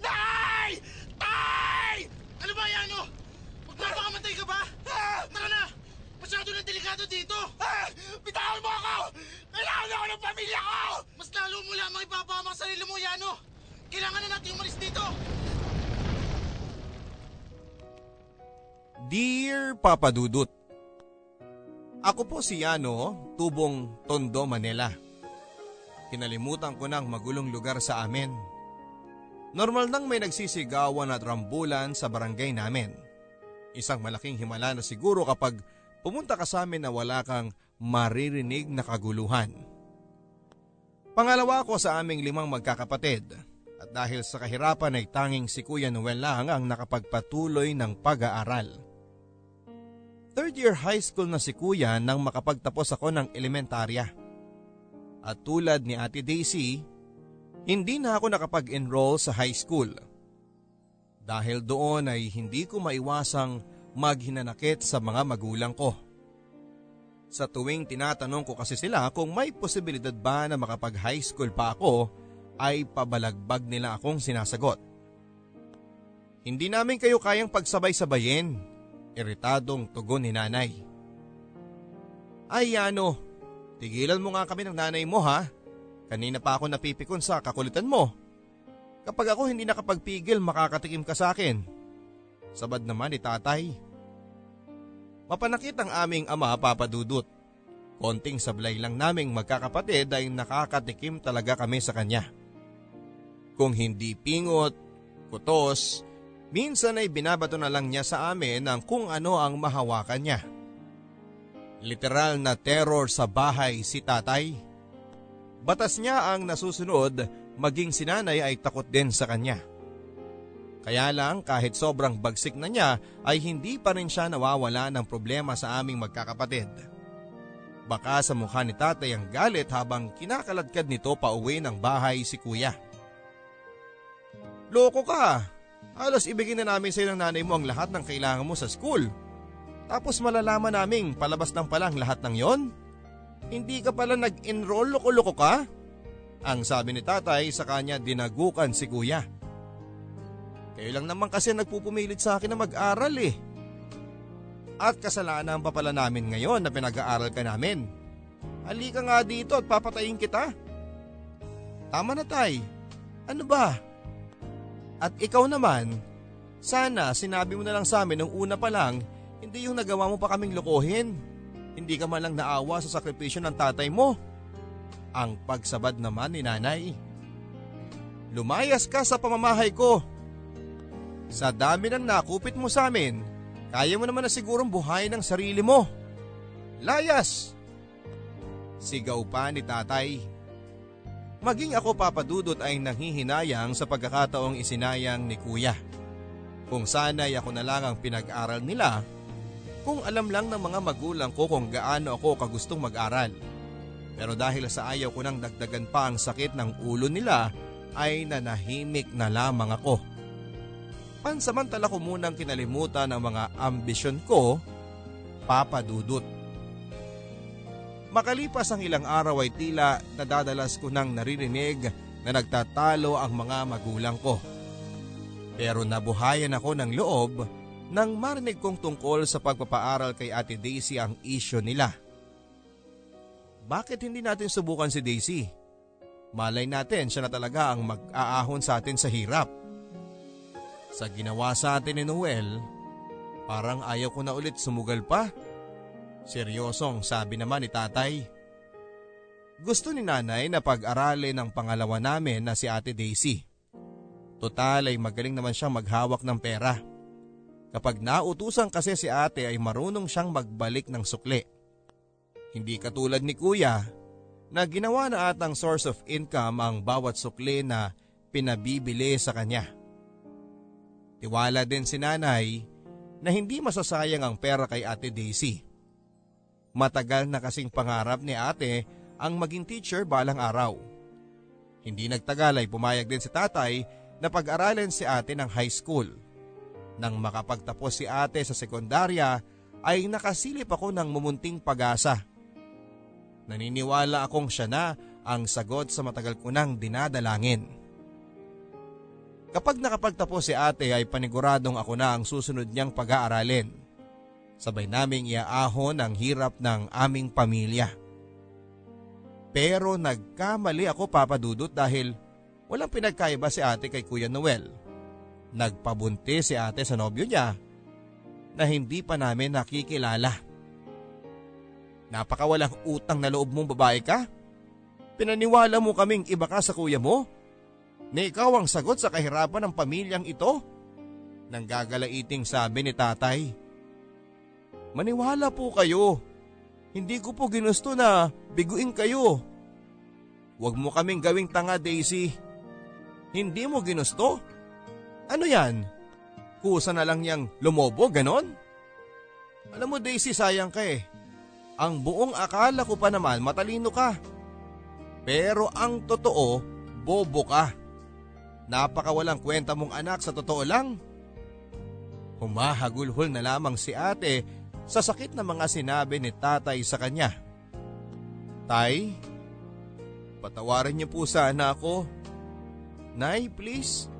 Tay! Tay! Ano ba yan, oh? Magpapakamatay ka ba? Tara na! Masyado na delikado dito! Bitawan mo ako! Kailangan ako ng pamilya ko! Mas lalo mo lamang ipapahamak sa sarili mo, Yano! Kailangan na natin umalis dito! Dear Papa Dudut, Ako po si Yano, tubong Tondo, Manila. Kinalimutan ko ng magulong lugar sa amin. Normal nang may nagsisigawan at rambulan sa barangay namin. Isang malaking himala na siguro kapag pumunta ka sa amin na wala kang maririnig na kaguluhan. Pangalawa ko sa aming limang magkakapatid at dahil sa kahirapan ay tanging si Kuya Noel lang ang nakapagpatuloy ng pag-aaral. Third year high school na si Kuya nang makapagtapos ako ng elementarya. At tulad ni Ate Daisy, hindi na ako nakapag-enroll sa high school. Dahil doon ay hindi ko maiwasang maghinanakit sa mga magulang ko. Sa tuwing tinatanong ko kasi sila kung may posibilidad ba na makapag high school pa ako, ay pabalagbag nila akong sinasagot. Hindi namin kayo kayang pagsabay-sabayin, iritadong tugon ni nanay. Ay ano, tigilan mo nga kami ng nanay mo ha. Kanina pa ako napipikon sa kakulitan mo. Kapag ako hindi nakapagpigil makakatikim ka sa akin. Sabad naman ni tatay. Mapanakit ang aming ama papadudot. Konting sablay lang naming magkakapatid ay nakakatikim talaga kami sa kanya. Kung hindi pingot, kutos, minsan ay binabato na lang niya sa amin ang kung ano ang mahawakan niya. Literal na terror sa bahay si tatay. Batas niya ang nasusunod, maging sinanay ay takot din sa kanya. Kaya lang kahit sobrang bagsik na niya ay hindi pa rin siya nawawala ng problema sa aming magkakapatid. Baka sa mukha ni tatay ang galit habang kinakaladkad nito pa uwi ng bahay si kuya. Loko ka! Halos ibigin na namin sa ng nanay mo ang lahat ng kailangan mo sa school. Tapos malalaman naming palabas ng palang lahat ng yon? Hindi ka pala nag-enroll loko-loko ka? Ang sabi ni tatay sa kanya dinagukan si kuya. Kayo lang naman kasi nagpupumilit sa akin na mag-aral eh. At kasalanan pa pala namin ngayon na pinag-aaral ka namin. Halika nga dito at papatayin kita. Tama na tay. Ano ba? At ikaw naman, sana sinabi mo na lang sa amin nung una pa lang, hindi yung nagawa mo pa kaming lokohin. Hindi ka man lang naawa sa sakripisyo ng tatay mo. Ang pagsabad naman ni nanay. Lumayas ka sa pamamahay ko. Sa dami ng nakupit mo sa amin, kaya mo naman na sigurong buhay ng sarili mo. Layas! Sigaw pa ni tatay. Maging ako papadudot ay nanghihinayang sa pagkakataong isinayang ni kuya. Kung sana'y ako na lang ang pinag-aral nila, kung alam lang ng mga magulang ko kung gaano ako kagustong mag-aral. Pero dahil sa ayaw ko nang dagdagan pa ang sakit ng ulo nila, ay nanahimik na lamang ako. Pansamantala ko munang kinalimutan ang mga ambisyon ko, papadudot. Makalipas ang ilang araw ay tila nadadalas ko nang naririnig na nagtatalo ang mga magulang ko. Pero nabuhayan ako ng loob nang marinig kong tungkol sa pagpapaaral kay Ate Daisy ang isyo nila. Bakit hindi natin subukan si Daisy? Malay natin siya na talaga ang mag-aahon sa atin sa hirap. Sa ginawa sa atin ni Noel, parang ayaw ko na ulit sumugal pa. Seryosong sabi naman ni tatay. Gusto ni nanay na pag-aralin ang pangalawa namin na si ate Daisy. Total ay magaling naman siyang maghawak ng pera. Kapag nautusan kasi si ate ay marunong siyang magbalik ng sukli. Hindi katulad ni kuya na ginawa na atang source of income ang bawat sukli na pinabibili sa kanya. Tiwala din si nanay na hindi masasayang ang pera kay ate Daisy. Matagal na kasing pangarap ni ate ang maging teacher balang araw. Hindi nagtagal ay pumayag din si tatay na pag-aralin si ate ng high school. Nang makapagtapos si ate sa sekundarya ay nakasilip ako ng mumunting pag-asa. Naniniwala akong siya na ang sagot sa matagal ko nang dinadalangin. Kapag nakapagtapos si ate ay paniguradong ako na ang susunod niyang pag-aaralin. Sabay naming iaahon ang hirap ng aming pamilya. Pero nagkamali ako papadudot dahil walang pinagkaiba si ate kay Kuya Noel. Nagpabunti si ate sa nobyo niya na hindi pa namin nakikilala. Napakawalang utang na loob mong babae ka? Pinaniwala mo kaming iba ka sa kuya mo? Na ikaw ang sagot sa kahirapan ng pamilyang ito? Nang gagalaiting sabi ni tatay. Maniwala po kayo. Hindi ko po ginusto na biguin kayo. Huwag mo kaming gawing tanga Daisy. Hindi mo ginusto? Ano yan? Kusa na lang niyang lumobo, ganon? Alam mo Daisy, sayang ka eh. Ang buong akala ko pa naman matalino ka. Pero ang totoo, bobo ka. Napakawalang kwenta mong anak sa totoo lang. Humahagulhol na lamang si ate sa sakit na mga sinabi ni tatay sa kanya. Tay, patawarin niyo po sana ako. Nay, please,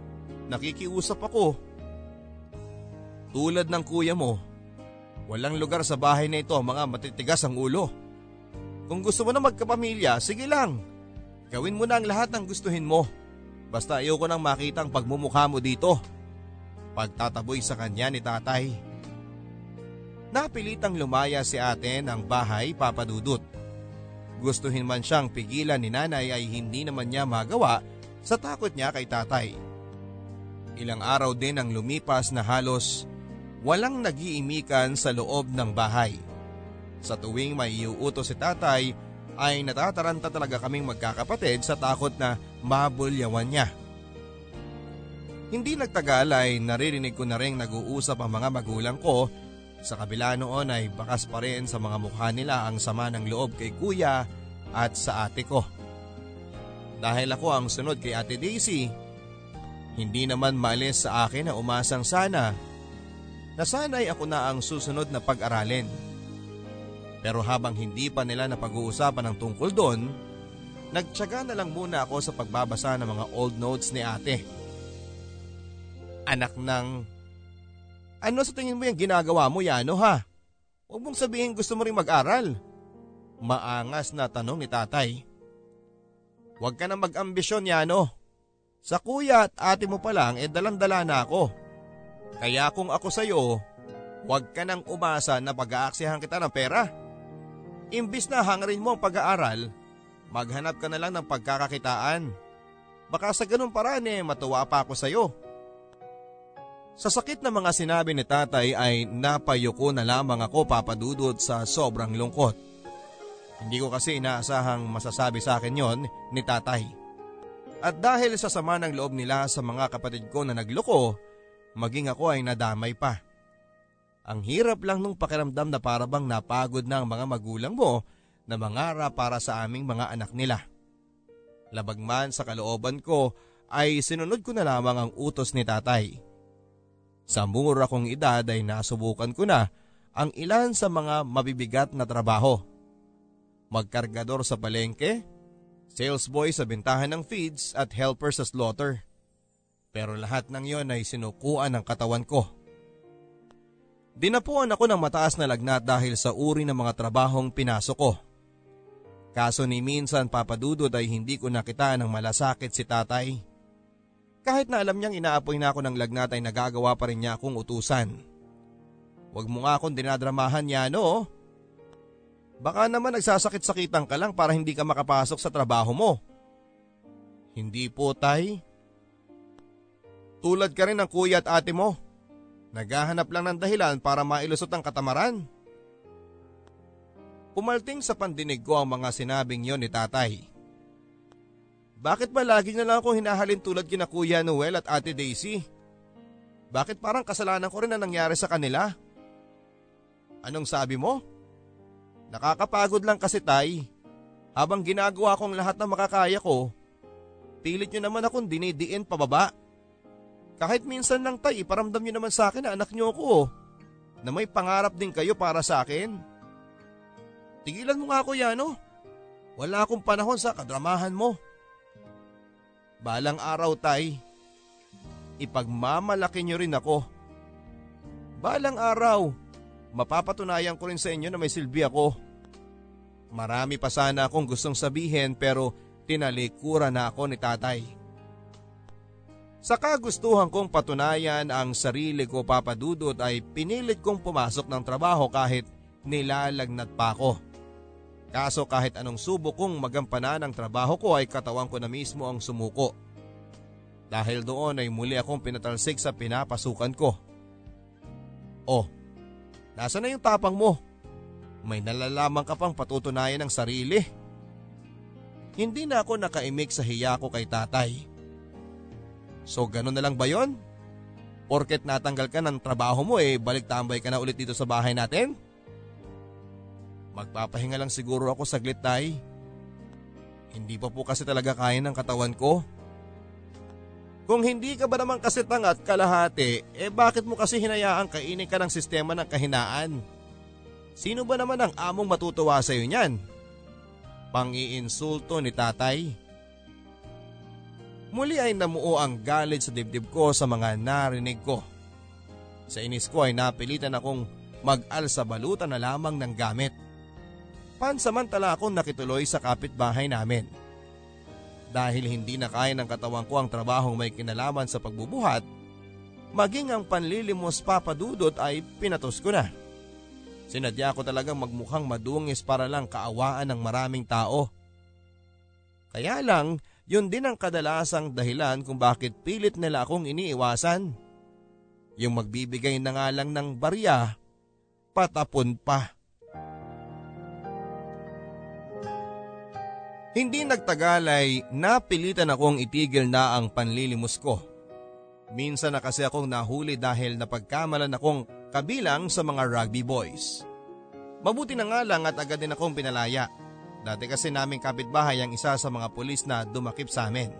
nakikiusap ako. Tulad ng kuya mo, walang lugar sa bahay na ito mga matitigas ang ulo. Kung gusto mo na magkapamilya, sige lang. Gawin mo na ang lahat ng gustuhin mo. Basta ayoko nang makita ang pagmumukha mo dito. Pagtataboy sa kanya ni tatay. Napilitang lumaya si ate ng bahay papadudot. Gustuhin man siyang pigilan ni nanay ay hindi naman niya magawa sa takot niya kay tatay. Ilang araw din ang lumipas na halos walang nagiimikan sa loob ng bahay. Sa tuwing may iuuto si tatay ay natataranta talaga kaming magkakapatid sa takot na mabulyawan niya. Hindi nagtagal ay naririnig ko na rin nag-uusap ang mga magulang ko sa kabila noon ay bakas pa rin sa mga mukha nila ang sama ng loob kay kuya at sa ate ko. Dahil ako ang sunod kay ate Daisy, hindi naman maalis sa akin na umasang sana na sana'y ako na ang susunod na pag-aralin. Pero habang hindi pa nila napag-uusapan ng tungkol doon, nagtsaga na lang muna ako sa pagbabasa ng mga old notes ni ate. Anak ng... Ano sa tingin mo yung ginagawa mo, Yano ha? Huwag mong sabihin gusto mo rin mag-aral. Maangas na tanong ni tatay. Huwag ka na mag-ambisyon, Yano. Sa kuya at ate mo pa lang, eh dalang-dala na ako. Kaya kung ako sa'yo, huwag ka nang umasa na pag-aaksihan kita ng pera. Imbis na hangarin mo ang pag-aaral, maghanap ka na lang ng pagkakakitaan. Baka sa ganun paraan eh matuwa pa ako sa'yo. Sa sakit na mga sinabi ni tatay ay napayuko na lamang ako papadudod sa sobrang lungkot. Hindi ko kasi inaasahang masasabi sa akin yon ni tatay. At dahil sa sama ng loob nila sa mga kapatid ko na nagloko, maging ako ay nadamay pa. Ang hirap lang nung pakiramdam na parabang napagod na ang mga magulang mo na mangarap para sa aming mga anak nila. Labagman sa kalooban ko ay sinunod ko na lamang ang utos ni tatay. Sa mura kong edad ay nasubukan ko na ang ilan sa mga mabibigat na trabaho. Magkargador sa palengke, sales boy sa bintahan ng feeds at helper sa slaughter. Pero lahat ng yon ay sinukuan ng katawan ko. Dinapuan ako ng mataas na lagnat dahil sa uri ng mga trabahong pinasok ko. Kaso ni minsan papadudod ay hindi ko nakita ng malasakit si tatay. Kahit na alam niyang inaapoy na ako ng lagnat ay nagagawa pa rin niya akong utusan. Huwag mo nga akong dinadramahan niya no. Baka naman nagsasakit-sakitan ka lang para hindi ka makapasok sa trabaho mo. Hindi po tay. Tulad ka rin ng kuya at ate mo. Naghahanap lang ng dahilan para mailusot ang katamaran. Pumalting sa pandinig ko ang mga sinabing yon ni tatay. Bakit ba lagi na lang ako hinahalin tulad kina Kuya Noel at Ate Daisy? Bakit parang kasalanan ko rin na nangyari sa kanila? Anong sabi mo? Nakakapagod lang kasi tay. Habang ginagawa kong lahat ng makakaya ko, pilit nyo naman akong dinidiin pababa. Kahit minsan lang tay, iparamdam nyo naman sa akin na anak nyo ako. Na may pangarap din kayo para sa akin. Tigilan mo nga ako yan oh. Wala akong panahon sa kadramahan mo. Balang araw tay. ipagmamalaki niyo rin ako. Balang araw, mapapatunayan ko rin sa inyo na may silbi ako. Marami pa sana akong gustong sabihin pero tinalikuran na ako ni tatay. Sa kagustuhan kong patunayan ang sarili ko papadudot ay pinilit kong pumasok ng trabaho kahit nilalagnat pa ako. Kaso kahit anong subo kong magampanan ang trabaho ko ay katawan ko na mismo ang sumuko. Dahil doon ay muli akong pinatalsik sa pinapasukan ko. Oh, nasa na yung tapang mo? May nalalaman ka pang patutunayan ng sarili. Hindi na ako nakaimik sa hiya ko kay tatay. So ganun na lang ba yon? Porket natanggal ka ng trabaho mo eh balik tambay ka na ulit dito sa bahay natin? Magpapahinga lang siguro ako saglit tay. Hindi pa po kasi talaga kaya ng katawan ko. Kung hindi ka ba naman kasi tangat kalahati, eh bakit mo kasi hinayaan kainin ka ng sistema ng kahinaan? Sino ba naman ang among matutuwa sa iyo niyan? Pang-iinsulto ni tatay. Muli ay namuo ang galit sa dibdib ko sa mga narinig ko. Sa inis ko ay napilitan akong mag-al sa balutan na lamang ng gamit. Pansamantala akong nakituloy sa kapitbahay namin. Dahil hindi na kaya ng katawan ko ang trabahong may kinalaman sa pagbubuhat, maging ang panlilimos papadudot ay pinatos ko na. Sinadya ko talagang magmukhang madungis para lang kaawaan ng maraming tao. Kaya lang, yun din ang kadalasang dahilan kung bakit pilit nila akong iniiwasan. Yung magbibigay na nga lang ng barya, patapon pa. Hindi nagtagal ay napilitan akong itigil na ang panlilimos ko. Minsan na kasi akong nahuli dahil napagkamalan akong kabilang sa mga rugby boys. Mabuti na nga lang at agad din akong pinalaya. Dati kasi naming kapitbahay ang isa sa mga pulis na dumakip sa amin.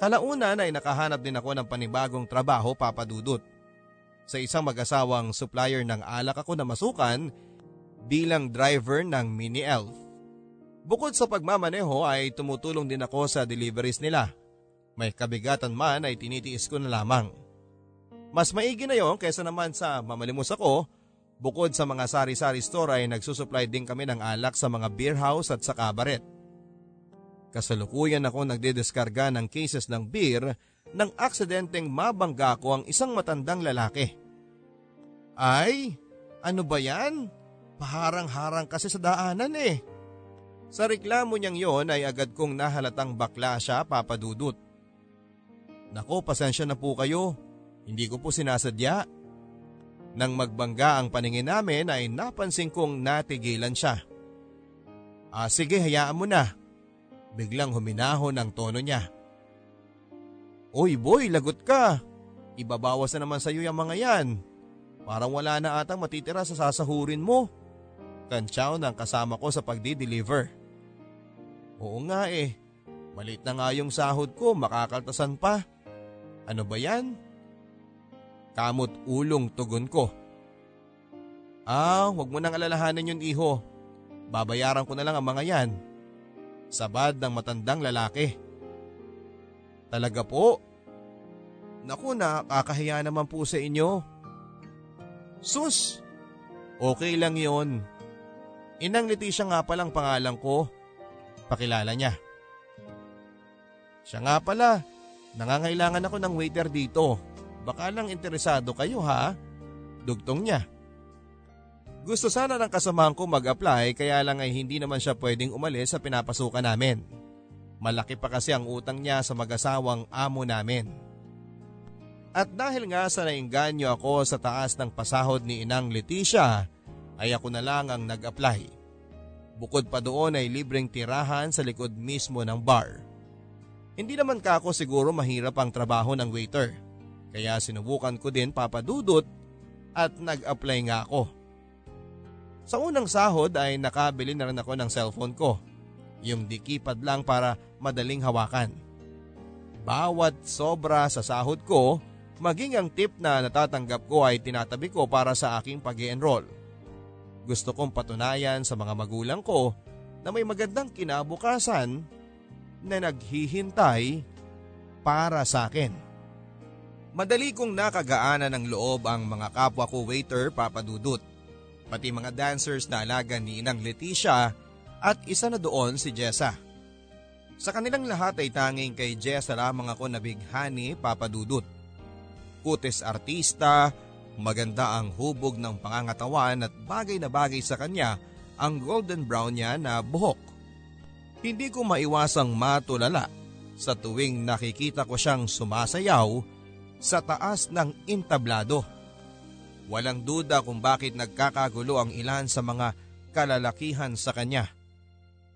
Kalaunan ay nakahanap din ako ng panibagong trabaho papadudot. Sa isang mag-asawang supplier ng alak ako na masukan bilang driver ng mini elf. Bukod sa pagmamaneho ay tumutulong din ako sa deliveries nila. May kabigatan man ay tinitiis ko na lamang. Mas maigi na yon kaysa naman sa mamalimos ako, bukod sa mga sari-sari store ay nagsusupply din kami ng alak sa mga beer house at sa kabaret. Kasalukuyan ako nagdedeskarga ng cases ng beer nang aksidenteng mabangga ko ang isang matandang lalaki. Ay, ano ba yan? Paharang-harang kasi sa daanan eh. Sa reklamo niyang yon ay agad kong nahalatang bakla siya papadudot. Nako pasensya na po kayo, hindi ko po sinasadya. Nang magbangga ang paningin namin ay napansin kong natigilan siya. Ah sige hayaan mo na. Biglang huminahon ang tono niya. Uy boy, lagot ka. Ibabawas na naman sa iyo yung mga yan. Parang wala na atang matitira sa sasahurin mo. Kantsaw ng kasama ko sa pagdi-deliver. Oo nga eh. Malit na nga yung sahod ko, makakaltasan pa. Ano ba yan? Kamot ulong tugon ko. Ah, wag mo nang alalahanin yun iho. Babayaran ko na lang ang mga yan. Sabad ng matandang lalaki. Talaga po? Naku na, kakahiya naman po sa inyo. Sus! Okay lang yon. Inang Leticia nga palang pangalan ko. Pakilala niya. Siya nga pala, nangangailangan ako ng waiter dito. Baka lang interesado kayo ha? Dugtong niya. Gusto sana ng kasamahan ko mag-apply kaya lang ay hindi naman siya pwedeng umalis sa pinapasukan namin. Malaki pa kasi ang utang niya sa mag-asawang amo namin. At dahil nga sa nainganyo ako sa taas ng pasahod ni Inang Leticia, ay ako na lang ang nag-apply. Bukod pa doon ay libreng tirahan sa likod mismo ng bar. Hindi naman ka ako siguro mahirap ang trabaho ng waiter. Kaya sinubukan ko din papadudot at nag-apply nga ako. Sa unang sahod ay nakabili na rin ako ng cellphone ko. Yung dikipad lang para madaling hawakan. Bawat sobra sa sahod ko, maging ang tip na natatanggap ko ay tinatabi ko para sa aking pag enroll Gusto kong patunayan sa mga magulang ko na may magandang kinabukasan na naghihintay para sa akin. Madali kong nakagaanan ng loob ang mga kapwa ko waiter papadudot. Pati mga dancers na alaga ni Inang Leticia at isa na doon si Jessa. Sa kanilang lahat ay tanging kay Jessa lamang ako nabighani papadudot. Kutis artista, maganda ang hubog ng pangangatawan at bagay na bagay sa kanya ang golden brown niya na buhok. Hindi ko maiwasang matulala sa tuwing nakikita ko siyang sumasayaw sa taas ng intablado. Walang duda kung bakit nagkakagulo ang ilan sa mga kalalakihan sa kanya.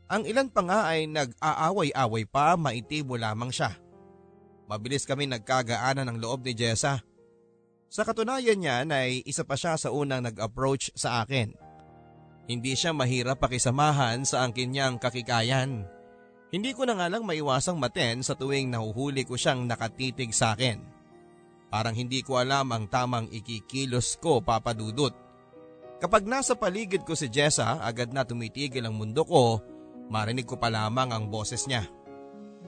Ang ilan pa nga ay nag-aaway-away pa maitibo lamang siya. Mabilis kami nagkagaanan ng loob ni Jessa. Sa katunayan niya ay isa pa siya sa unang nag-approach sa akin. Hindi siya mahirap pakisamahan sa angkin niyang kakikayan. Hindi ko na nga lang maiwasang maten sa tuwing nahuhuli ko siyang nakatitig sa akin. Parang hindi ko alam ang tamang ikikilos ko papadudot. Kapag nasa paligid ko si Jessa, agad na tumitigil ang mundo ko, marinig ko pa lamang ang boses niya.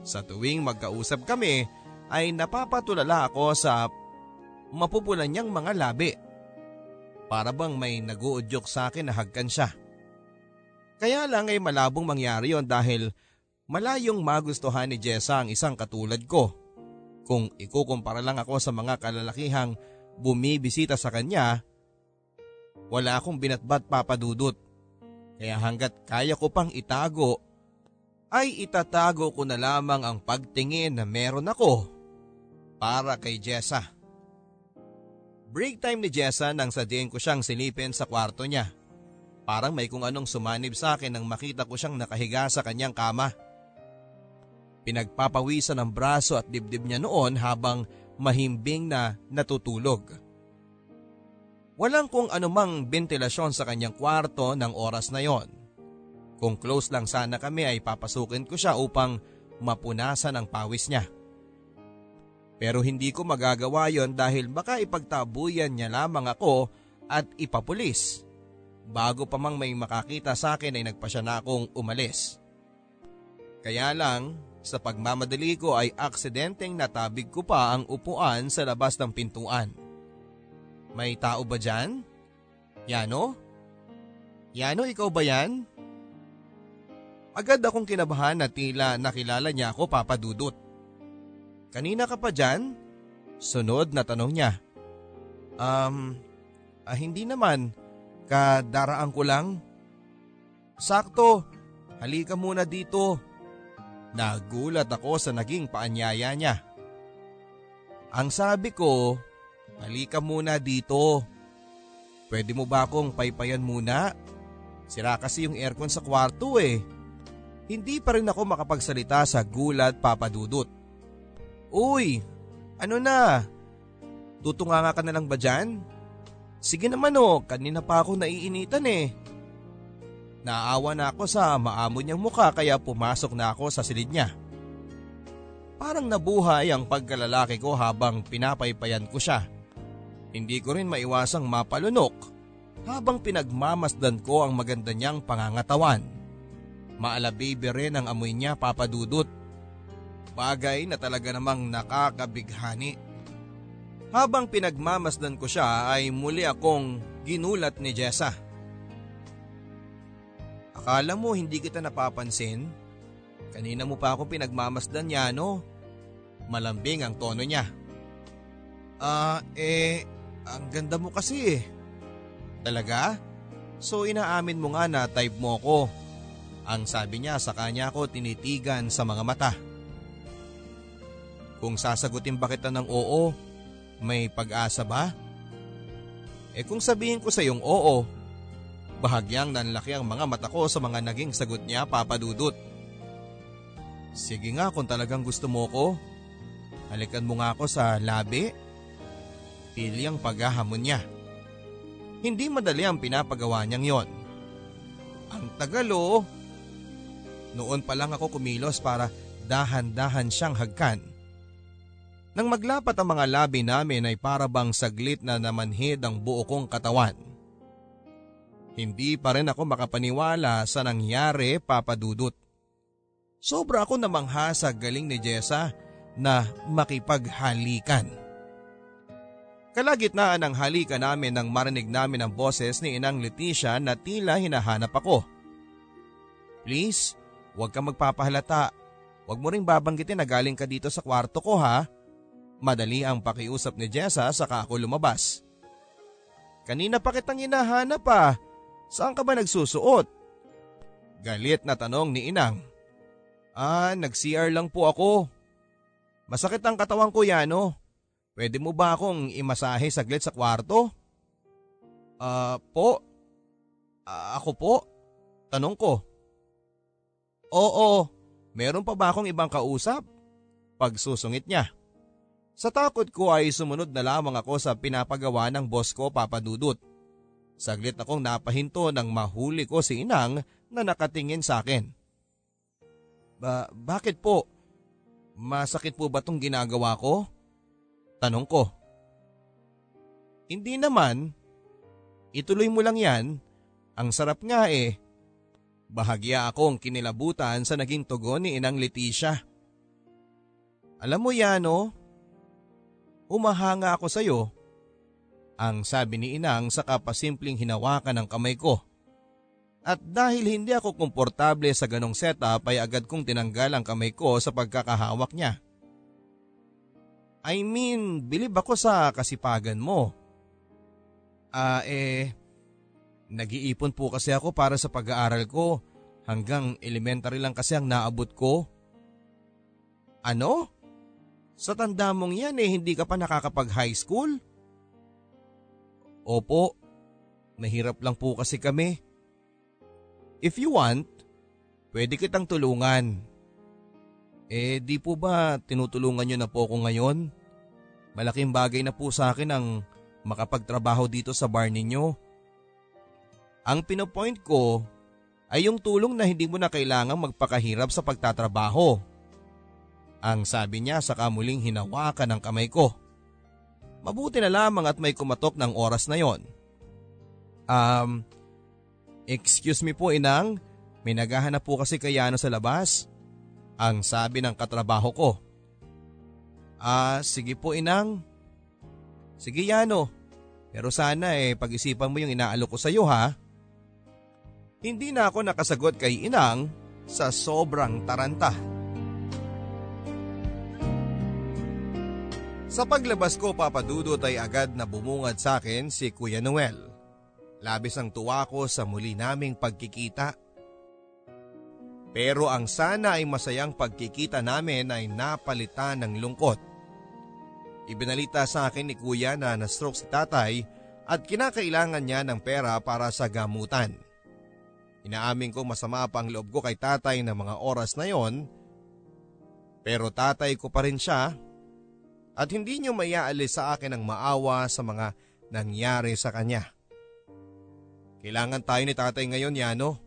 Sa tuwing magkausap kami, ay napapatulala ako sa mapupulan niyang mga labi. Para bang may naguudyok sa akin na hagkan siya. Kaya lang ay malabong mangyari yon dahil malayong magustuhan ni Jessa ang isang katulad ko. Kung ikukumpara lang ako sa mga kalalakihang bumibisita sa kanya, wala akong binatbat papadudot. Kaya hanggat kaya ko pang itago, ay itatago ko na lamang ang pagtingin na meron ako para kay Jessa. Break time ni Jessa nang sadyhin ko siyang silipin sa kwarto niya. Parang may kung anong sumanib sa akin nang makita ko siyang nakahiga sa kanyang kama. Pinagpapawisan ang braso at dibdib niya noon habang mahimbing na natutulog. Walang kung anumang ventilasyon sa kanyang kwarto ng oras na yon. Kung close lang sana kami ay papasukin ko siya upang mapunasan ang pawis niya. Pero hindi ko magagawa yon dahil baka ipagtabuyan niya lamang ako at ipapulis. Bago pa mang may makakita sa akin ay nagpasya na akong umalis. Kaya lang, sa pagmamadali ko ay aksidenteng natabig ko pa ang upuan sa labas ng pintuan. May tao ba dyan? Yano? Yano, ikaw ba yan? Agad akong kinabahan na tila nakilala niya ako papadudot. Kanina ka pa dyan? Sunod na tanong niya. Um, ah, hindi naman. Kadaraan ko lang. Sakto, halika muna dito. Nagulat ako sa naging paanyaya niya. Ang sabi ko, halika muna dito. Pwede mo ba akong paypayan muna? Sira kasi yung aircon sa kwarto eh. Hindi pa rin ako makapagsalita sa gulat papadudot. Uy, ano na? Tutunganga ka na lang ba dyan? Sige naman oh, kanina pa ako naiinitan eh. Naawa na ako sa maamo niyang mukha kaya pumasok na ako sa silid niya. Parang nabuhay ang pagkalalaki ko habang pinapaypayan ko siya. Hindi ko rin maiwasang mapalunok habang pinagmamasdan ko ang maganda niyang pangangatawan. Maalababy rin ang amoy niya papadudot Bagay na talaga namang nakakabighani. Habang pinagmamasdan ko siya ay muli akong ginulat ni Jessa. Akala mo hindi kita napapansin? Kanina mo pa ako pinagmamasdan niya no? Malambing ang tono niya. Ah, uh, eh, ang ganda mo kasi eh. Talaga? So inaamin mo nga na type mo ko. Ang sabi niya sa kanya ko tinitigan sa mga mata. Kung sasagutin ba kita ng oo, may pag-asa ba? Eh kung sabihin ko sa iyong oo, bahagyang nanlaki ang mga mata ko sa mga naging sagot niya papadudot. Sige nga kung talagang gusto mo ko, halikan mo nga ako sa labi. Pili ang paghahamon niya. Hindi madali ang pinapagawa niyang yon. Ang tagalo. Noon pa lang ako kumilos para dahan-dahan siyang hagkan. Nang maglapat ang mga labi namin ay para bang saglit na namanhid ang buo kong katawan. Hindi pa rin ako makapaniwala sa nangyari papadudot. Sobra ako namangha sa galing ni Jessa na makipaghalikan. Kalagitnaan ng halika namin nang marinig namin ang boses ni Inang Leticia na tila hinahanap ako. Please, huwag kang magpapahalata. Huwag mo ring babanggitin na galing ka dito sa kwarto ko ha. Madali ang pakiusap ni Jessa saka ako lumabas. Kanina pa kitang hinahanap pa. Saan ka ba nagsusuot? Galit na tanong ni Inang. Ah, nag-CR lang po ako. Masakit ang katawan ko, Yano. Pwede mo ba akong imasahe saglit sa kwarto? Ah, uh, po. Uh, ako po? Tanong ko. Oo, meron pa ba akong ibang kausap? Pagsusungit niya. Sa takot ko ay sumunod na lamang ako sa pinapagawa ng boss ko papadudot. Saglit akong napahinto nang mahuli ko si Inang na nakatingin sa akin. Ba, bakit po? Masakit po ba tong ginagawa ko? Tanong ko. Hindi naman. Ituloy mo lang yan. Ang sarap nga eh. Bahagya akong kinilabutan sa naging tugon ni Inang Leticia. Alam mo yan oh, umahanga ako sa'yo. Ang sabi ni Inang sa kapasimpleng hinawakan ng kamay ko. At dahil hindi ako komportable sa ganong setup ay agad kong tinanggal ang kamay ko sa pagkakahawak niya. I mean, bilib ako sa kasipagan mo. Ah uh, eh, nag-iipon po kasi ako para sa pag-aaral ko. Hanggang elementary lang kasi ang naabot ko. Ano? Sa tanda mong yan eh hindi ka pa nakakapag high school? Opo, mahirap lang po kasi kami. If you want, pwede kitang tulungan. Eh di po ba tinutulungan niyo na po ako ngayon? Malaking bagay na po sa akin ang makapagtrabaho dito sa bar ninyo. Ang pinopoint ko ay yung tulong na hindi mo na kailangang magpakahirap sa pagtatrabaho. Ang sabi niya sa kamuling hinawakan ng kamay ko. Mabuti na lamang at may kumatok ng oras na yon. Um, excuse me po inang, may naghahanap po kasi kayano sa labas. Ang sabi ng katrabaho ko. Ah, sige po inang. Sige Yano, pero sana eh pag-isipan mo yung inaalok ko sa iyo ha. Hindi na ako nakasagot kay inang sa sobrang taranta. Sa paglabas ko papadudot ay agad na bumungad sa akin si Kuya Noel. Labis ang tuwa ko sa muli naming pagkikita pero ang sana ay masayang pagkikita namin ay napalitan ng lungkot. Ibinalita sa akin ni kuya na na-stroke si tatay at kinakailangan niya ng pera para sa gamutan. Inaamin ko masama pa ang loob ko kay tatay ng mga oras na yon. Pero tatay ko pa rin siya at hindi niyo mayaalis sa akin ang maawa sa mga nangyari sa kanya. Kailangan tayo ni tatay ngayon, Yano.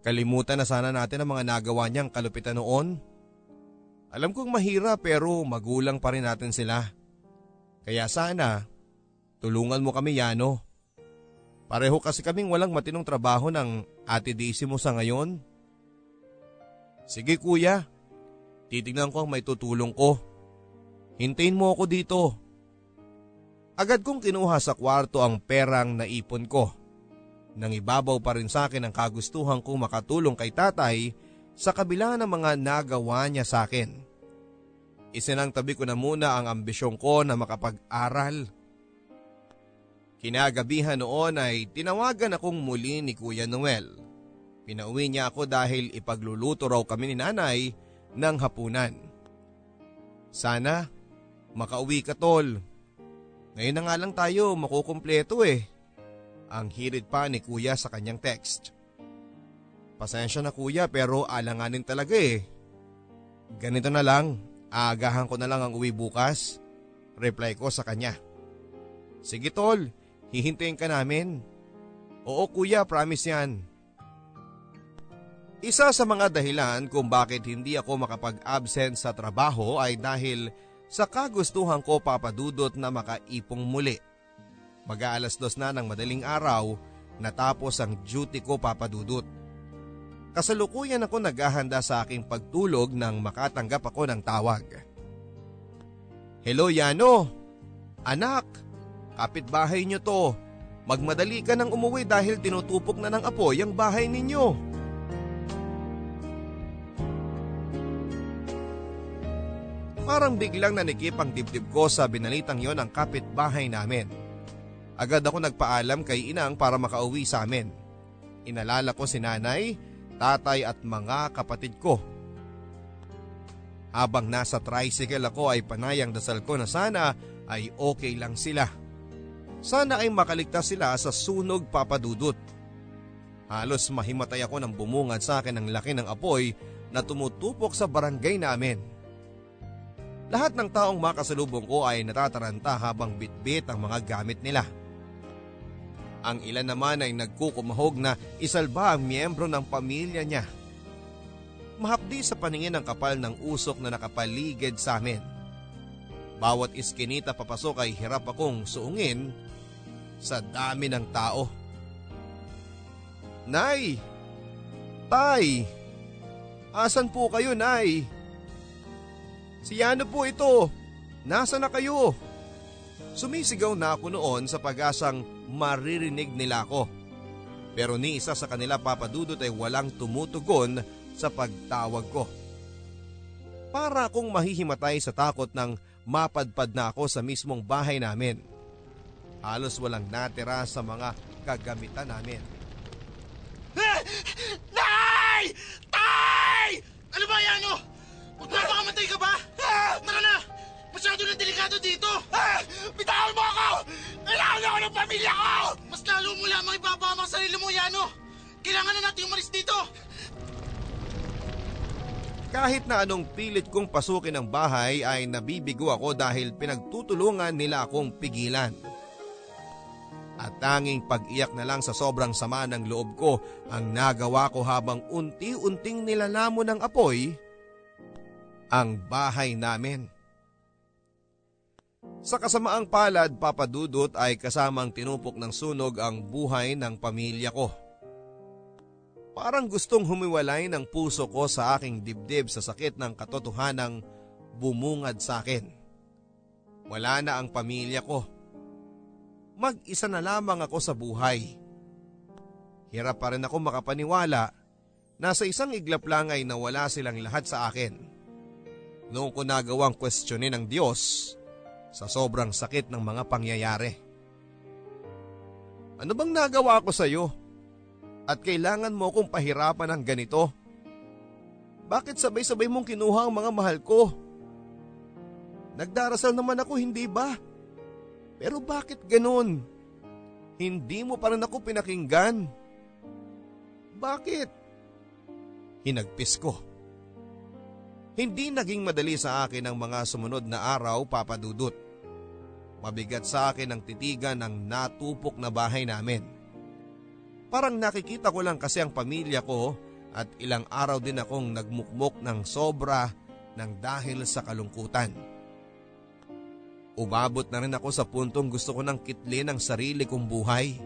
Kalimutan na sana natin ang mga nagawa niyang kalupitan noon. Alam kong mahirap pero magulang pa rin natin sila. Kaya sana, tulungan mo kami Yano. Pareho kasi kaming walang matinong trabaho ng ate Daisy mo sa ngayon. Sige kuya, titignan ko ang may tutulong ko. Hintayin mo ako dito. Agad kong kinuha sa kwarto ang perang naipon ko nang ibabaw pa rin sa akin ang kagustuhan kong makatulong kay tatay sa kabila ng mga nagawa niya sa akin. Isinang tabi ko na muna ang ambisyon ko na makapag-aral. Kinagabihan noon ay tinawagan akong muli ni Kuya Noel. Pinauwi niya ako dahil ipagluluto raw kami ni nanay ng hapunan. Sana makauwi ka tol. Ngayon na nga lang tayo makukumpleto eh. Ang hirit pa ni kuya sa kanyang text. Pasensya na kuya pero alanganin talaga eh. Ganito na lang, aagahan ko na lang ang uwi bukas. Reply ko sa kanya. Sige tol, hihintayin ka namin. Oo kuya, promise yan. Isa sa mga dahilan kung bakit hindi ako makapag-absent sa trabaho ay dahil sa kagustuhan ko papadudot na makaipong muli Mag-aalas dos na ng madaling araw natapos ang duty ko papadudot. Kasalukuyan ako naghahanda sa aking pagtulog nang makatanggap ako ng tawag. Hello Yano! Anak, kapitbahay nyo to. Magmadali ka nang umuwi dahil tinutupok na ng apoy ang bahay ninyo. Parang biglang nanikip ang dibdib ko sa binalitang yon ng kapitbahay namin. Agad ako nagpaalam kay inang para makauwi sa amin. Inalala ko si nanay, tatay at mga kapatid ko. Habang nasa tricycle ako ay panayang dasal ko na sana ay okay lang sila. Sana ay makaligtas sila sa sunog papadudot. Halos mahimatay ako nang bumungad sa akin ang laki ng apoy na tumutupok sa barangay namin. Lahat ng taong makasalubong ko ay natataranta habang bitbit ang mga gamit nila. Ang ilan naman ay nagkukumahog na isalba ang miyembro ng pamilya niya. Mahapdi sa paningin ang kapal ng usok na nakapaligid sa amin. Bawat iskinita papasok ay hirap akong suungin sa dami ng tao. Nay! Tay! Asan po kayo, Nay? Si Yano po ito. Nasa na kayo? Sumisigaw na ako noon sa pag-asang maririnig nila ako. Pero ni isa sa kanila papadudot ay walang tumutugon sa pagtawag ko. Para akong mahihimatay sa takot ng mapadpad na ako sa mismong bahay namin. Halos walang natira sa mga kagamitan namin. Nay! Tay! Pamilya ko! Mas lalo mo lamang ipapama sa sarili mo, Yano! Kailangan na natin umalis dito! Kahit na anong pilit kong pasukin ang bahay ay nabibigo ako dahil pinagtutulungan nila akong pigilan. At tanging pag-iyak na lang sa sobrang sama ng loob ko ang nagawa ko habang unti-unting nilalamon ng apoy ang bahay namin. Sa kasamaang palad papadudot ay kasamang tinupok ng sunog ang buhay ng pamilya ko. Parang gustong humiwalay ng puso ko sa aking dibdib sa sakit ng katotohanang bumungad sa akin. Wala na ang pamilya ko. Mag-isa na lamang ako sa buhay. Hirap pa rin ako makapaniwala na sa isang iglap lang ay nawala silang lahat sa akin. Noong ko nagawang kwestiyonin ng Diyos sa sobrang sakit ng mga pangyayari. Ano bang nagawa ko sa iyo? at kailangan mo kong pahirapan ng ganito? Bakit sabay-sabay mong kinuha ang mga mahal ko? Nagdarasal naman ako, hindi ba? Pero bakit ganun? Hindi mo pa rin ako pinakinggan. Bakit? Hinagpis ko. Hindi naging madali sa akin ang mga sumunod na araw papadudot. Mabigat sa akin ang titigan ng natupok na bahay namin. Parang nakikita ko lang kasi ang pamilya ko at ilang araw din akong nagmukmok ng sobra ng dahil sa kalungkutan. Umabot na rin ako sa puntong gusto ko ng kitlin ang sarili kong buhay.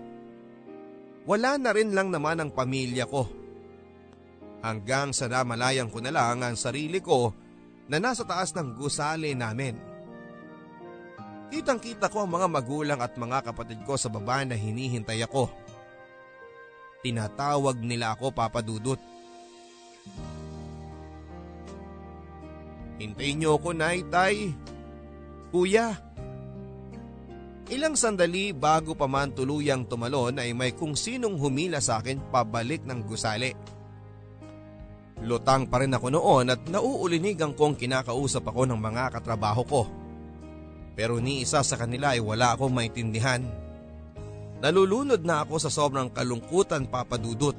Wala na rin lang naman ang pamilya ko. Hanggang sa namalayan ko na lang ang sarili ko na nasa taas ng gusali namin. Kitang kita ko ang mga magulang at mga kapatid ko sa baba na hinihintay ako. Tinatawag nila ako papadudot. Hintayin niyo ako, Nay, Tay. Kuya. Ilang sandali bago pa man tuluyang tumalon ay may kung sinong humila sa akin pabalik ng gusali. Lutang pa rin ako noon at nauulinigan kong kinakausap ako ng mga katrabaho ko. Pero ni isa sa kanila ay wala akong maintindihan. Nalulunod na ako sa sobrang kalungkutan papadudot.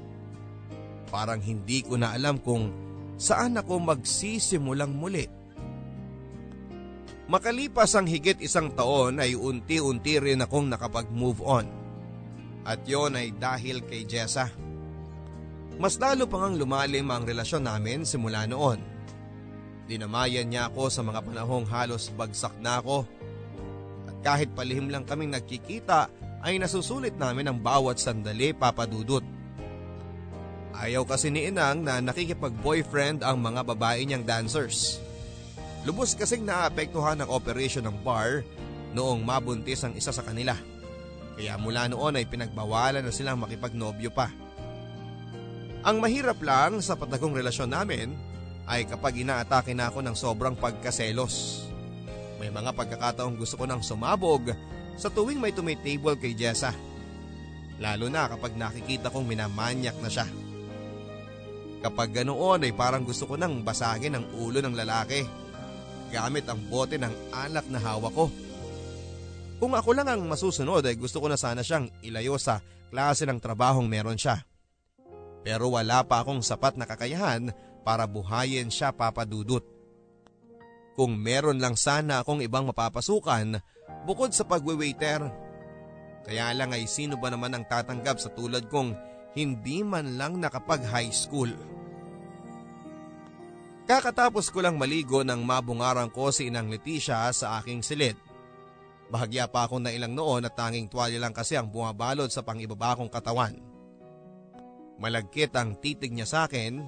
Parang hindi ko na alam kung saan ako magsisimulang muli. Makalipas ang higit isang taon ay unti-unti rin akong nakapag-move on. At yon ay dahil kay Jessa. Mas lalo pang ang lumalim ang relasyon namin simula noon. Dinamayan niya ako sa mga panahong halos bagsak na ako. Kahit palihim lang kaming nagkikita ay nasusulit namin ang bawat sandali papadudot. Ayaw kasi ni Inang na nakikipag-boyfriend ang mga babae niyang dancers. Lubos kasing naapektuhan ng operasyon ng bar noong mabuntis ang isa sa kanila. Kaya mula noon ay pinagbawalan na silang makipagnobyo pa. Ang mahirap lang sa patagong relasyon namin ay kapag inaatake na ako ng sobrang pagkaselos. May mga pagkakataong gusto ko nang sumabog sa tuwing may tumitable kay Jessa. Lalo na kapag nakikita kong minamanyak na siya. Kapag ganoon ay parang gusto ko nang basagin ang ulo ng lalaki gamit ang bote ng alak na hawak ko. Kung ako lang ang masusunod ay gusto ko na sana siyang ilayo sa klase ng trabahong meron siya. Pero wala pa akong sapat na kakayahan para buhayin siya papadudot. Kung meron lang sana akong ibang mapapasukan bukod sa pagwe-waiter. Kaya lang ay sino ba naman ang tatanggap sa tulad kong hindi man lang nakapag high school. Kakatapos ko lang maligo nang mabungarang ko si Inang Leticia sa aking silid. Bahagya pa ako na ilang noon at tanging tuwalya lang kasi ang bumabalot sa pangibaba kong katawan. Malagkit ang titig niya sa akin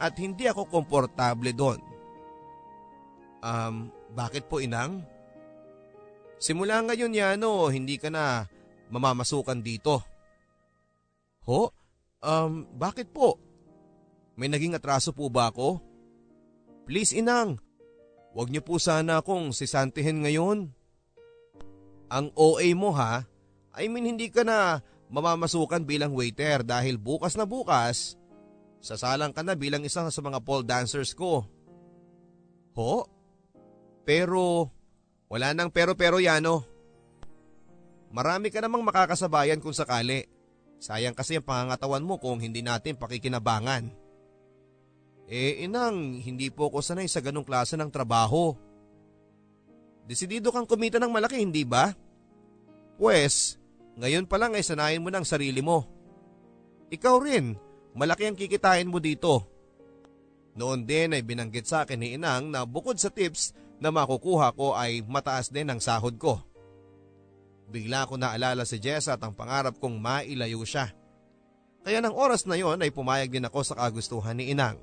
at hindi ako komportable doon. Um, bakit po inang? Simula ngayon Yano, hindi ka na mamamasukan dito. Ho? Um, bakit po? May naging atraso po ba ako? Please inang, wag niyo po sana akong sisantihin ngayon. Ang OA mo ha, I mean hindi ka na mamamasukan bilang waiter dahil bukas na bukas, sasalang ka na bilang isang sa mga pole dancers ko. Ho? Pero, wala nang pero-pero yano. Marami ka namang makakasabayan kung sakali. Sayang kasi ang pangangatawan mo kung hindi natin pakikinabangan. Eh inang, hindi po ako sanay sa ganong klase ng trabaho. Desidido kang kumita ng malaki, hindi ba? Pwes, ngayon pa lang ay sanayin mo ng sarili mo. Ikaw rin, malaki ang kikitain mo dito. Noon din ay binanggit sa akin ni Inang na bukod sa tips na makukuha ko ay mataas din ang sahod ko. Bigla ko naalala si Jessa at ang pangarap kong mailayo siya. Kaya ng oras na yon ay pumayag din ako sa kagustuhan ni Inang.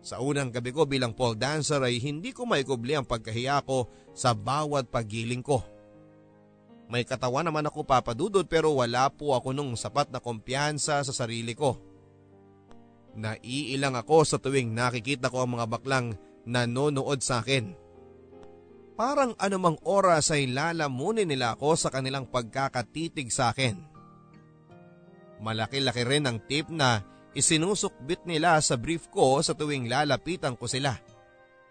Sa unang gabi ko bilang pole dancer ay hindi ko maikubli ang pagkahiya ko sa bawat pagiling ko. May katawan naman ako papadudod pero wala po ako nung sapat na kumpiyansa sa sarili ko. Naiilang ako sa tuwing nakikita ko ang mga baklang nanonood sa akin. Parang anumang oras ay lalamunin nila ako sa kanilang pagkakatitig sa akin. Malaki-laki rin ang tip na Isinusukbit nila sa brief ko sa tuwing lalapitan ko sila.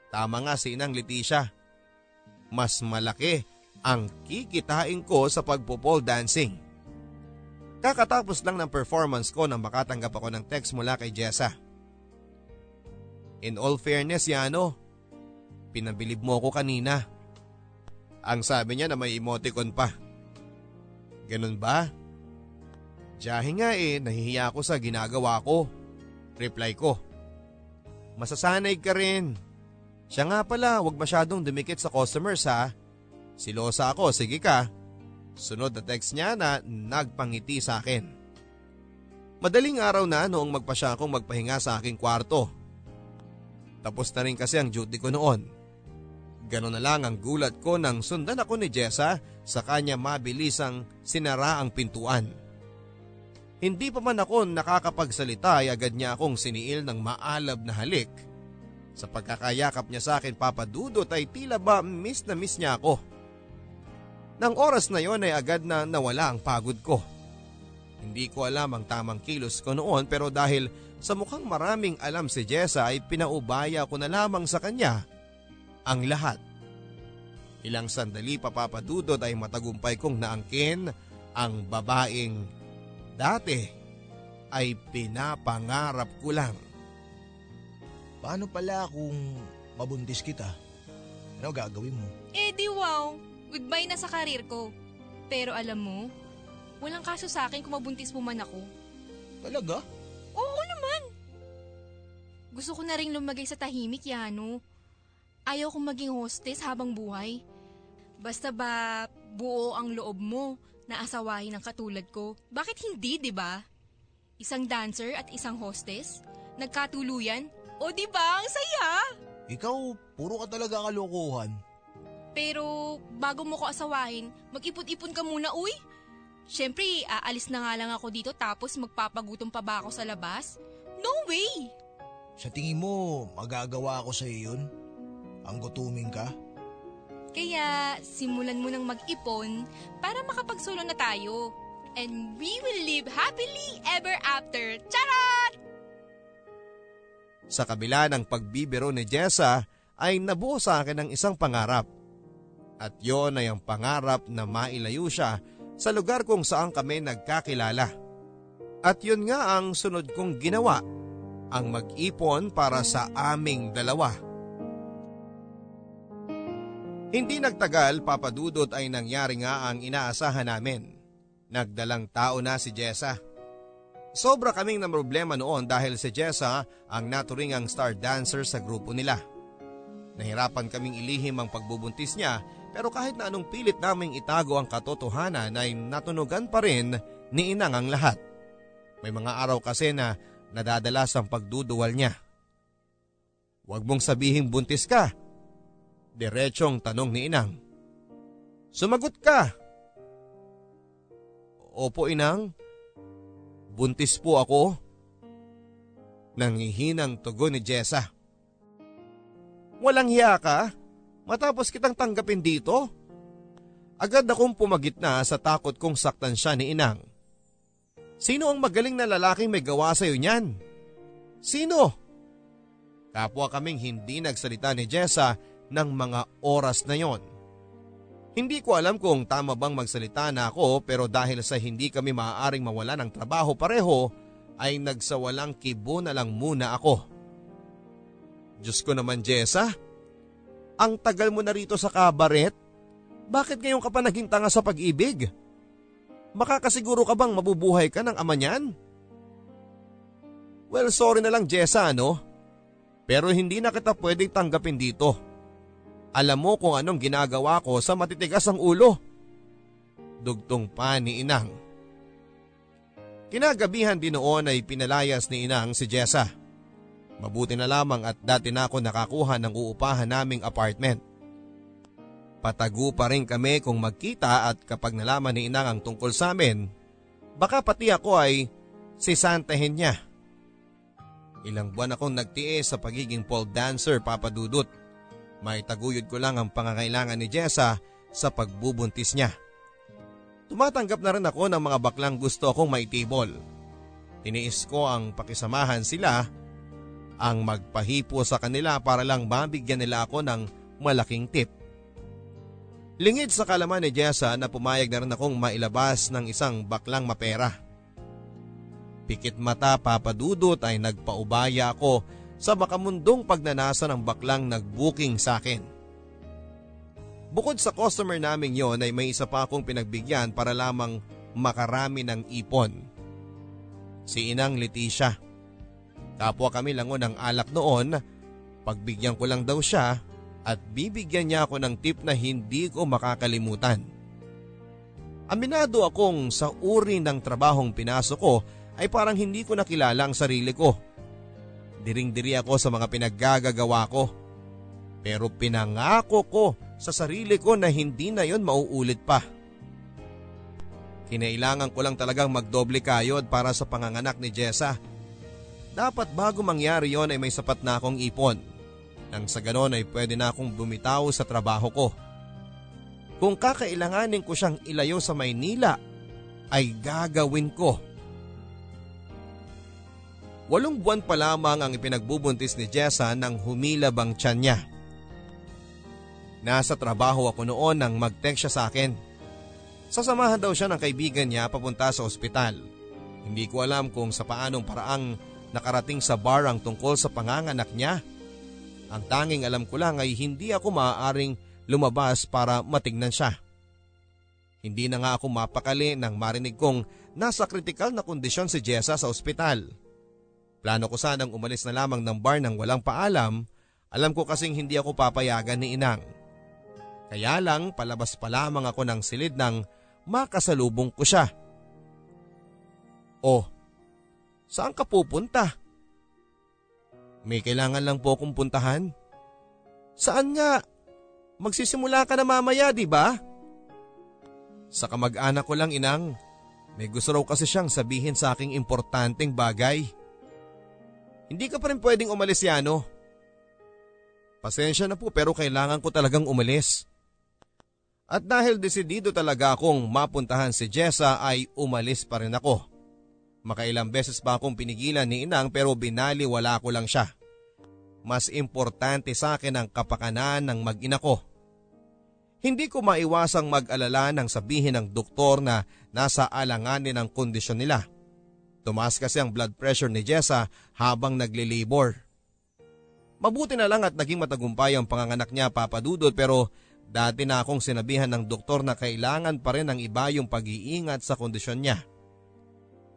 Tama nga si Inang Leticia. Mas malaki ang kikitain ko sa pagpopole dancing. Kakatapos lang ng performance ko nang makatanggap ako ng text mula kay Jessa. In all fairness, Yano, pinabilib mo ko kanina. Ang sabi niya na may emoticon pa. Ganun ba? Diyahin nga eh, nahihiya ako sa ginagawa ko. Reply ko. Masasanay ka rin. Siya nga pala, huwag masyadong dumikit sa customers ha. Silosa ako, sige ka. Sunod na text niya na nagpangiti sa akin. Madaling araw na noong magpasya akong magpahinga sa aking kwarto. Tapos na rin kasi ang duty ko noon. Ganon na lang ang gulat ko nang sundan ako ni Jessa sa kanya mabilis ang sinara ang pintuan. Hindi pa man ako nakakapagsalita ay agad niya akong siniil ng maalab na halik. Sa pagkakayakap niya sa akin papadudot ay tila ba miss na miss niya ako. Nang oras na yon ay agad na nawala ang pagod ko. Hindi ko alam ang tamang kilos ko noon pero dahil sa mukhang maraming alam si Jessa ay pinaubaya ko na lamang sa kanya ang lahat. Ilang sandali papapadudot ay matagumpay kong naangkin ang babaeng Dati ay pinapangarap ko lang. Paano pala kung mabuntis kita? Ano gagawin mo? Eh di wow, goodbye na sa karir ko. Pero alam mo, walang kaso sa akin kung mabuntis mo man ako. Talaga? Oo naman. Gusto ko na rin lumagay sa tahimik, Yano. Ayaw kong maging hostess habang buhay. Basta ba buo ang loob mo na asawahin ng katulad ko. Bakit hindi, di ba? Isang dancer at isang hostess? Nagkatuluyan? O di ba, ang saya! Ikaw, puro ka talaga kalokohan. Pero bago mo ko asawahin, mag-ipon-ipon ka muna, uy. Siyempre, aalis na nga lang ako dito tapos magpapagutom pa ba ako sa labas? No way! Sa tingin mo, magagawa ko sa'yo yun? Ang gutuming ka? Kaya simulan mo nang mag-ipon para makapagsolo na tayo. And we will live happily ever after. Charot! Sa kabila ng pagbibiro ni Jessa ay nabuo sa akin ng isang pangarap. At yon ay ang pangarap na mailayo siya sa lugar kung saan kami nagkakilala. At yun nga ang sunod kong ginawa, ang mag-ipon para sa aming dalawa. Hindi nagtagal papadudot ay nangyari nga ang inaasahan namin. Nagdalang tao na si Jessa. Sobra kaming na problema noon dahil si Jessa ang naturing ang star dancer sa grupo nila. Nahirapan kaming ilihim ang pagbubuntis niya pero kahit na anong pilit naming itago ang katotohanan ay natunugan pa rin ni Inang ang lahat. May mga araw kasi na nadadalas ang pagduduwal niya. Huwag mong sabihing buntis ka. Diretsong tanong ni Inang. Sumagot ka. Opo Inang. Buntis po ako. Nangihinang tugon ni Jessa. Walang hiya ka? Matapos kitang tanggapin dito? Agad akong pumagit na sa takot kong saktan siya ni Inang. Sino ang magaling na lalaking may gawa sa'yo niyan? Sino? Kapwa kaming hindi nagsalita ni Jessa ng mga oras na yon. Hindi ko alam kung tama bang magsalita na ako pero dahil sa hindi kami maaaring mawala ng trabaho pareho ay nagsawalang kibo na lang muna ako. Diyos ko naman Jessa, ang tagal mo na rito sa kabaret, bakit ngayon ka pa naging tanga sa pag-ibig? Makakasiguro ka bang mabubuhay ka ng ama niyan? Well, sorry na lang Jessa ano? Pero hindi na kita pwedeng tanggapin dito. Alam mo kung anong ginagawa ko sa matitigas ang ulo. Dugtong pa ni Inang. Kinagabihan din noon ay pinalayas ni Inang si Jessa. Mabuti na lamang at dati na ako nakakuha ng uupahan naming apartment. Patago pa rin kami kung magkita at kapag nalaman ni Inang ang tungkol sa amin, baka pati ako ay sisantahin niya. Ilang buwan akong nagtiis sa pagiging pole dancer papadudot. May taguyod ko lang ang pangangailangan ni Jessa sa pagbubuntis niya. Tumatanggap na rin ako ng mga baklang gusto akong maitibol. Tiniis ko ang pakisamahan sila, ang magpahipo sa kanila para lang mabigyan nila ako ng malaking tip. Lingid sa kalaman ni Jessa na pumayag na rin akong mailabas ng isang baklang mapera. Pikit mata papadudot ay nagpaubaya ako sa makamundong pagnanasa ng baklang nagbooking sa akin. Bukod sa customer naming yon ay may isa pa akong pinagbigyan para lamang makarami ng ipon. Si Inang Leticia. Kapwa kami langon ng alak noon, pagbigyan ko lang daw siya at bibigyan niya ako ng tip na hindi ko makakalimutan. Aminado akong sa uri ng trabahong pinasok ko ay parang hindi ko nakilala ang sarili ko. Diring-diri ako sa mga pinaggagagawa ko. Pero pinangako ko sa sarili ko na hindi na yon mauulit pa. Kinailangan ko lang talagang magdoble kayod para sa panganganak ni Jessa. Dapat bago mangyari yon ay may sapat na akong ipon. Nang sa ganon ay pwede na akong bumitaw sa trabaho ko. Kung kakailanganin ko siyang ilayo sa Maynila, ay gagawin ko. Walong buwan pa lamang ang ipinagbubuntis ni Jessa nang humilab ang tiyan niya. Nasa trabaho ako noon nang mag-text siya sa akin. Sasamahan daw siya ng kaibigan niya papunta sa ospital. Hindi ko alam kung sa paanong paraang nakarating sa bar ang tungkol sa panganganak niya. Ang tanging alam ko lang ay hindi ako maaaring lumabas para matignan siya. Hindi na nga ako mapakali nang marinig kong nasa kritikal na kondisyon si Jessa sa ospital. Plano ko sanang umalis na lamang ng bar nang walang paalam, alam ko kasing hindi ako papayagan ni Inang. Kaya lang palabas pa lamang ako ng silid nang makasalubong ko siya. Oh, saan ka pupunta? May kailangan lang po akong puntahan. Saan nga? Magsisimula ka na mamaya, di ba? Sa kamag-anak ko lang inang, may gusto raw kasi siyang sabihin sa aking importanteng bagay. Hindi ka pa rin pwedeng umalis Yano. Pasensya na po pero kailangan ko talagang umalis. At dahil desidido talaga akong mapuntahan si Jessa ay umalis pa rin ako. Makailang beses pa akong pinigilan ni Inang pero binali wala ko lang siya. Mas importante sa akin ang kapakanan ng mag-ina ko. Hindi ko maiwasang mag-alala nang sabihin ng doktor na nasa alanganin ang kondisyon nila. Tumaas kasi ang blood pressure ni Jessa habang nagli-labor. Mabuti na lang at naging matagumpay ang panganganak niya papadudod pero dati na akong sinabihan ng doktor na kailangan pa rin ng iba yung pag-iingat sa kondisyon niya.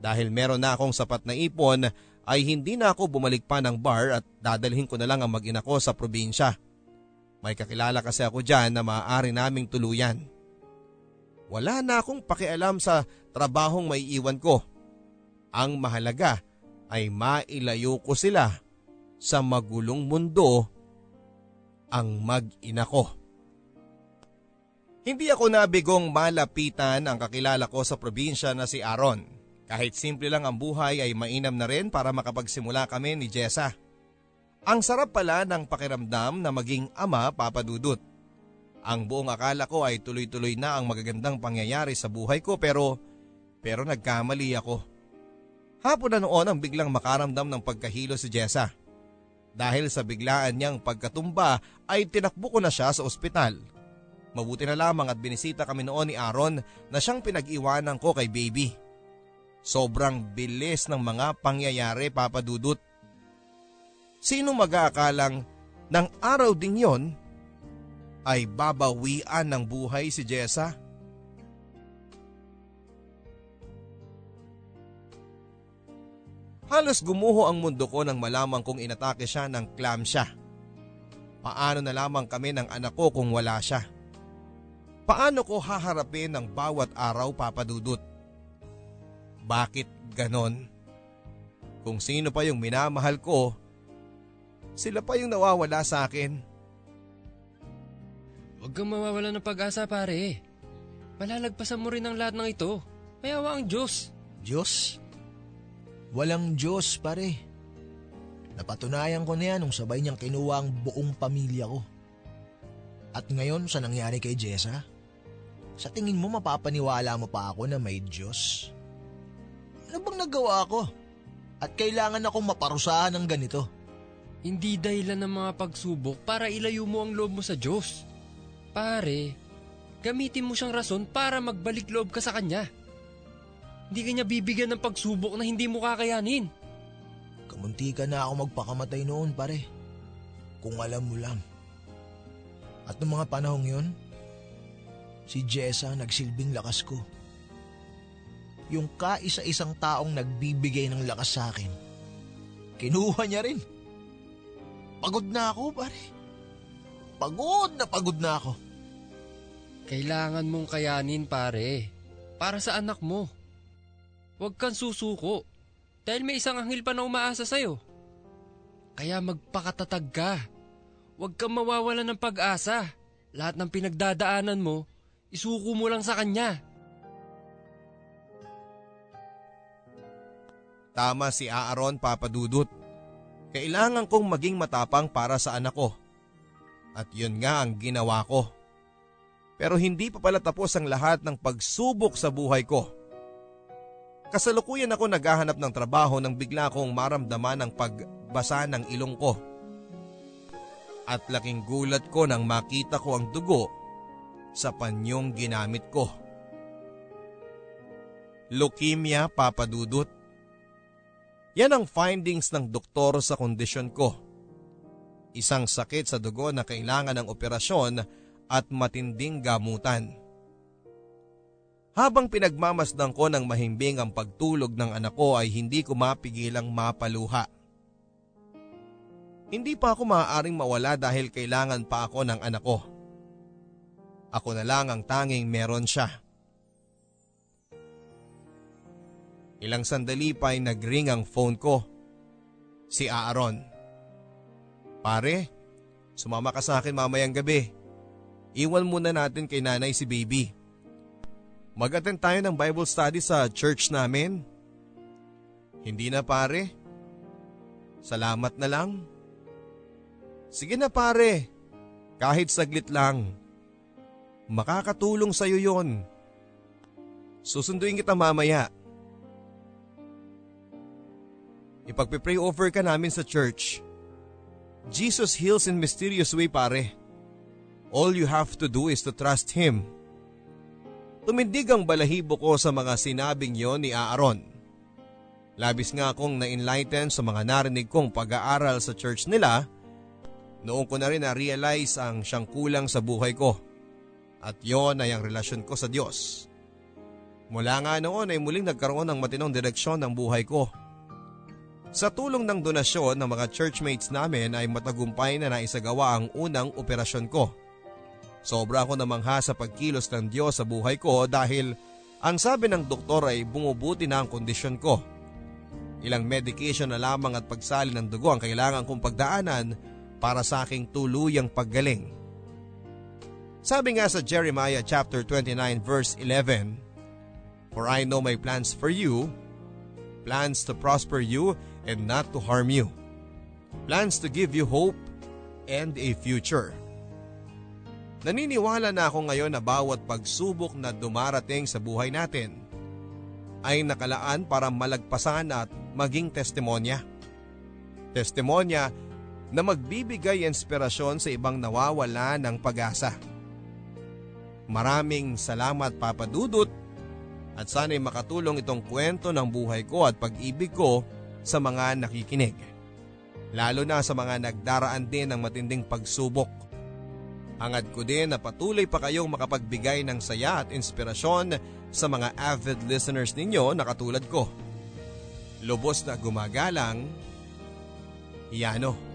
Dahil meron na akong sapat na ipon ay hindi na ako bumalik pa ng bar at dadalhin ko na lang ang mag-ina ko sa probinsya. May kakilala kasi ako dyan na maaari naming tuluyan. Wala na akong pakialam sa trabahong may iwan ko. Ang mahalaga ay mailayo ko sila sa magulong mundo ang mag-ina ko. Hindi ako nabigong malapitan ang kakilala ko sa probinsya na si Aaron. Kahit simple lang ang buhay ay mainam na rin para makapagsimula kami ni Jessa. Ang sarap pala ng pakiramdam na maging ama papadudot. Ang buong akala ko ay tuloy-tuloy na ang magagandang pangyayari sa buhay ko pero pero nagkamali ako. Hapon na noon ang biglang makaramdam ng pagkahilo si Jessa. Dahil sa biglaan niyang pagkatumba ay tinakbo ko na siya sa ospital. Mabuti na lamang at binisita kami noon ni Aaron na siyang pinag-iwanan ko kay baby. Sobrang bilis ng mga pangyayari papadudot. Sino mag-aakalang ng araw din yon ay babawian ng buhay si Jessa? Halos gumuho ang mundo ko nang malaman kong inatake siya ng clam siya. Paano na lamang kami ng anak ko kung wala siya? Paano ko haharapin ng bawat araw papadudot? Bakit ganon? Kung sino pa yung minamahal ko, sila pa yung nawawala sa akin. Huwag kang mawawala ng pag-asa pare. Malalagpasan mo rin ang lahat ng ito. Mayawa ang Diyos. Diyos? Walang Diyos pare. Napatunayan ko na yan nung sabay niyang kinuha ang buong pamilya ko. At ngayon sa nangyari kay Jessa, sa tingin mo mapapaniwala mo pa ako na may Diyos? Ano bang nagawa ko? At kailangan akong maparusahan ng ganito? Hindi dahilan ng mga pagsubok para ilayo mo ang loob mo sa Diyos. Pare, gamitin mo siyang rason para magbalik loob ka sa Kanya. Hindi ka niya bibigyan ng pagsubok na hindi mo kakayanin. Kamunti ka na ako magpakamatay noon pare. Kung alam mo lang. At noong mga panahong yon, si Jessa nagsilbing lakas ko. Yung kaisa-isang taong nagbibigay ng lakas sa akin, kinuha niya rin. Pagod na ako, pare. Pagod na pagod na ako. Kailangan mong kayanin, pare. Para sa anak mo. Huwag kang susuko. Dahil may isang anghel pa na umaasa sa'yo. Kaya magpakatatag ka. Huwag kang mawawalan ng pag-asa. Lahat ng pinagdadaanan mo, isuko mo lang sa kanya. Tama si Aaron papadudot. Kailangan kong maging matapang para sa anak ko. At yun nga ang ginawa ko. Pero hindi pa pala tapos ang lahat ng pagsubok sa buhay ko. Kasalukuyan ako naghahanap ng trabaho nang bigla kong maramdaman ang pagbasa ng ilong ko. At laking gulat ko nang makita ko ang dugo sa panyong ginamit ko. Leukemia papadudot. Yan ang findings ng doktor sa kondisyon ko. Isang sakit sa dugo na kailangan ng operasyon at matinding gamutan. Habang pinagmamasdan ko ng mahimbing ang pagtulog ng anak ko ay hindi ko mapigilang mapaluha. Hindi pa ako maaaring mawala dahil kailangan pa ako ng anak ko. Ako na lang ang tanging meron siya. Ilang sandali pa ay nagring ang phone ko. Si Aaron. Pare, sumama ka sa akin mamayang gabi. iwan muna natin kay nanay si baby. Mag-attend tayo ng Bible study sa church namin. Hindi na pare. Salamat na lang. Sige na pare, kahit saglit lang. Makakatulong sa'yo yon. Susunduin kita mamaya. Ipagpipray over ka namin sa church. Jesus heals in mysterious way pare. All you have to do is to trust Him. Tumindig ang balahibo ko sa mga sinabing yon ni Aaron. Labis nga akong na-enlighten sa mga narinig kong pag-aaral sa church nila noong ko na rin na-realize ang siyang kulang sa buhay ko. At yon ay ang relasyon ko sa Diyos. Mula nga noon ay muling nagkaroon ng matinong direksyon ng buhay ko. Sa tulong ng donasyon ng mga churchmates namin ay matagumpay na naisagawa ang unang operasyon ko. Sobra ako namangha sa pagkilos ng Diyos sa buhay ko dahil ang sabi ng doktor ay bumubuti na ang kondisyon ko. Ilang medication na lamang at pagsali ng dugo ang kailangan kong pagdaanan para sa aking tuluyang paggaling. Sabi nga sa Jeremiah chapter 29 verse 11, For I know my plans for you, plans to prosper you and not to harm you, plans to give you hope and a future. Naniniwala na ako ngayon na bawat pagsubok na dumarating sa buhay natin ay nakalaan para malagpasan at maging testimonya. Testimonya na magbibigay inspirasyon sa ibang nawawala ng pag-asa. Maraming salamat Papa Dudut at sana'y makatulong itong kwento ng buhay ko at pag-ibig ko sa mga nakikinig. Lalo na sa mga nagdaraan din ng matinding pagsubok Hangad ko din na patuloy pa kayong makapagbigay ng saya at inspirasyon sa mga avid listeners ninyo na katulad ko. Lubos na gumagalang, Yano.